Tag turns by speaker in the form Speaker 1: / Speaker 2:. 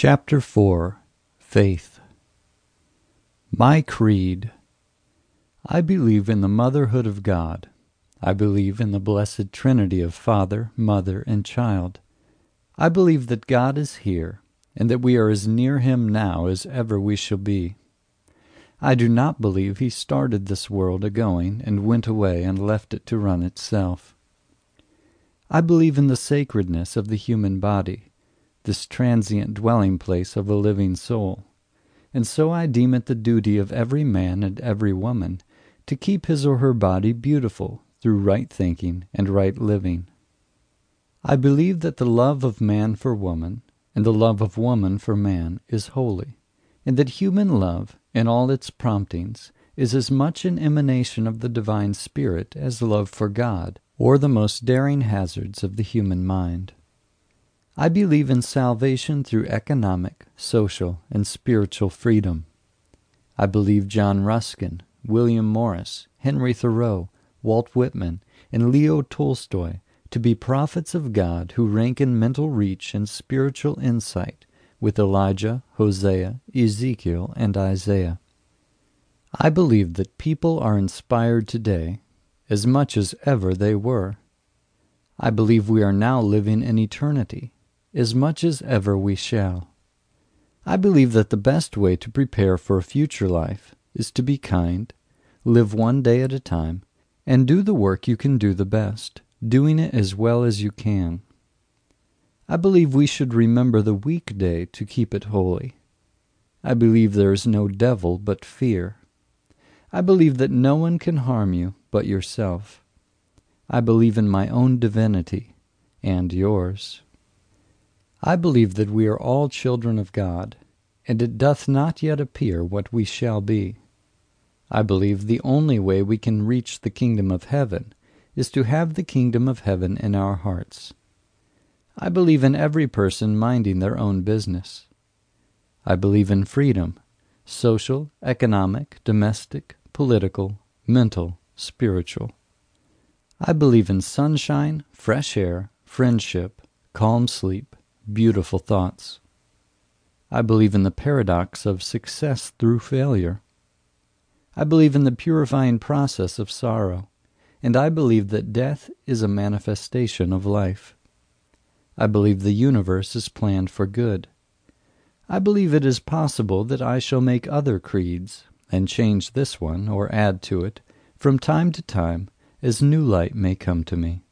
Speaker 1: Chapter 4 Faith My Creed I believe in the motherhood of God. I believe in the blessed Trinity of Father, Mother, and Child. I believe that God is here, and that we are as near Him now as ever we shall be. I do not believe He started this world a-going and went away and left it to run itself. I believe in the sacredness of the human body this transient dwelling place of a living soul. And so I deem it the duty of every man and every woman to keep his or her body beautiful through right thinking and right living. I believe that the love of man for woman and the love of woman for man is holy, and that human love, in all its promptings, is as much an emanation of the divine spirit as love for God, or the most daring hazards of the human mind. I believe in salvation through economic, social, and spiritual freedom. I believe John Ruskin, William Morris, Henry Thoreau, Walt Whitman, and Leo Tolstoy to be prophets of God who rank in mental reach and spiritual insight with Elijah, Hosea, Ezekiel, and Isaiah. I believe that people are inspired today as much as ever they were. I believe we are now living in eternity as much as ever we shall. I believe that the best way to prepare for a future life is to be kind, live one day at a time, and do the work you can do the best, doing it as well as you can. I believe we should remember the weekday to keep it holy. I believe there is no devil but fear. I believe that no one can harm you but yourself. I believe in my own divinity and yours. I believe that we are all children of God, and it doth not yet appear what we shall be. I believe the only way we can reach the kingdom of heaven is to have the kingdom of heaven in our hearts. I believe in every person minding their own business. I believe in freedom, social, economic, domestic, political, mental, spiritual. I believe in sunshine, fresh air, friendship, calm sleep, beautiful thoughts. I believe in the paradox of success through failure. I believe in the purifying process of sorrow, and I believe that death is a manifestation of life. I believe the universe is planned for good. I believe it is possible that I shall make other creeds, and change this one or add to it, from time to time, as new light may come to me.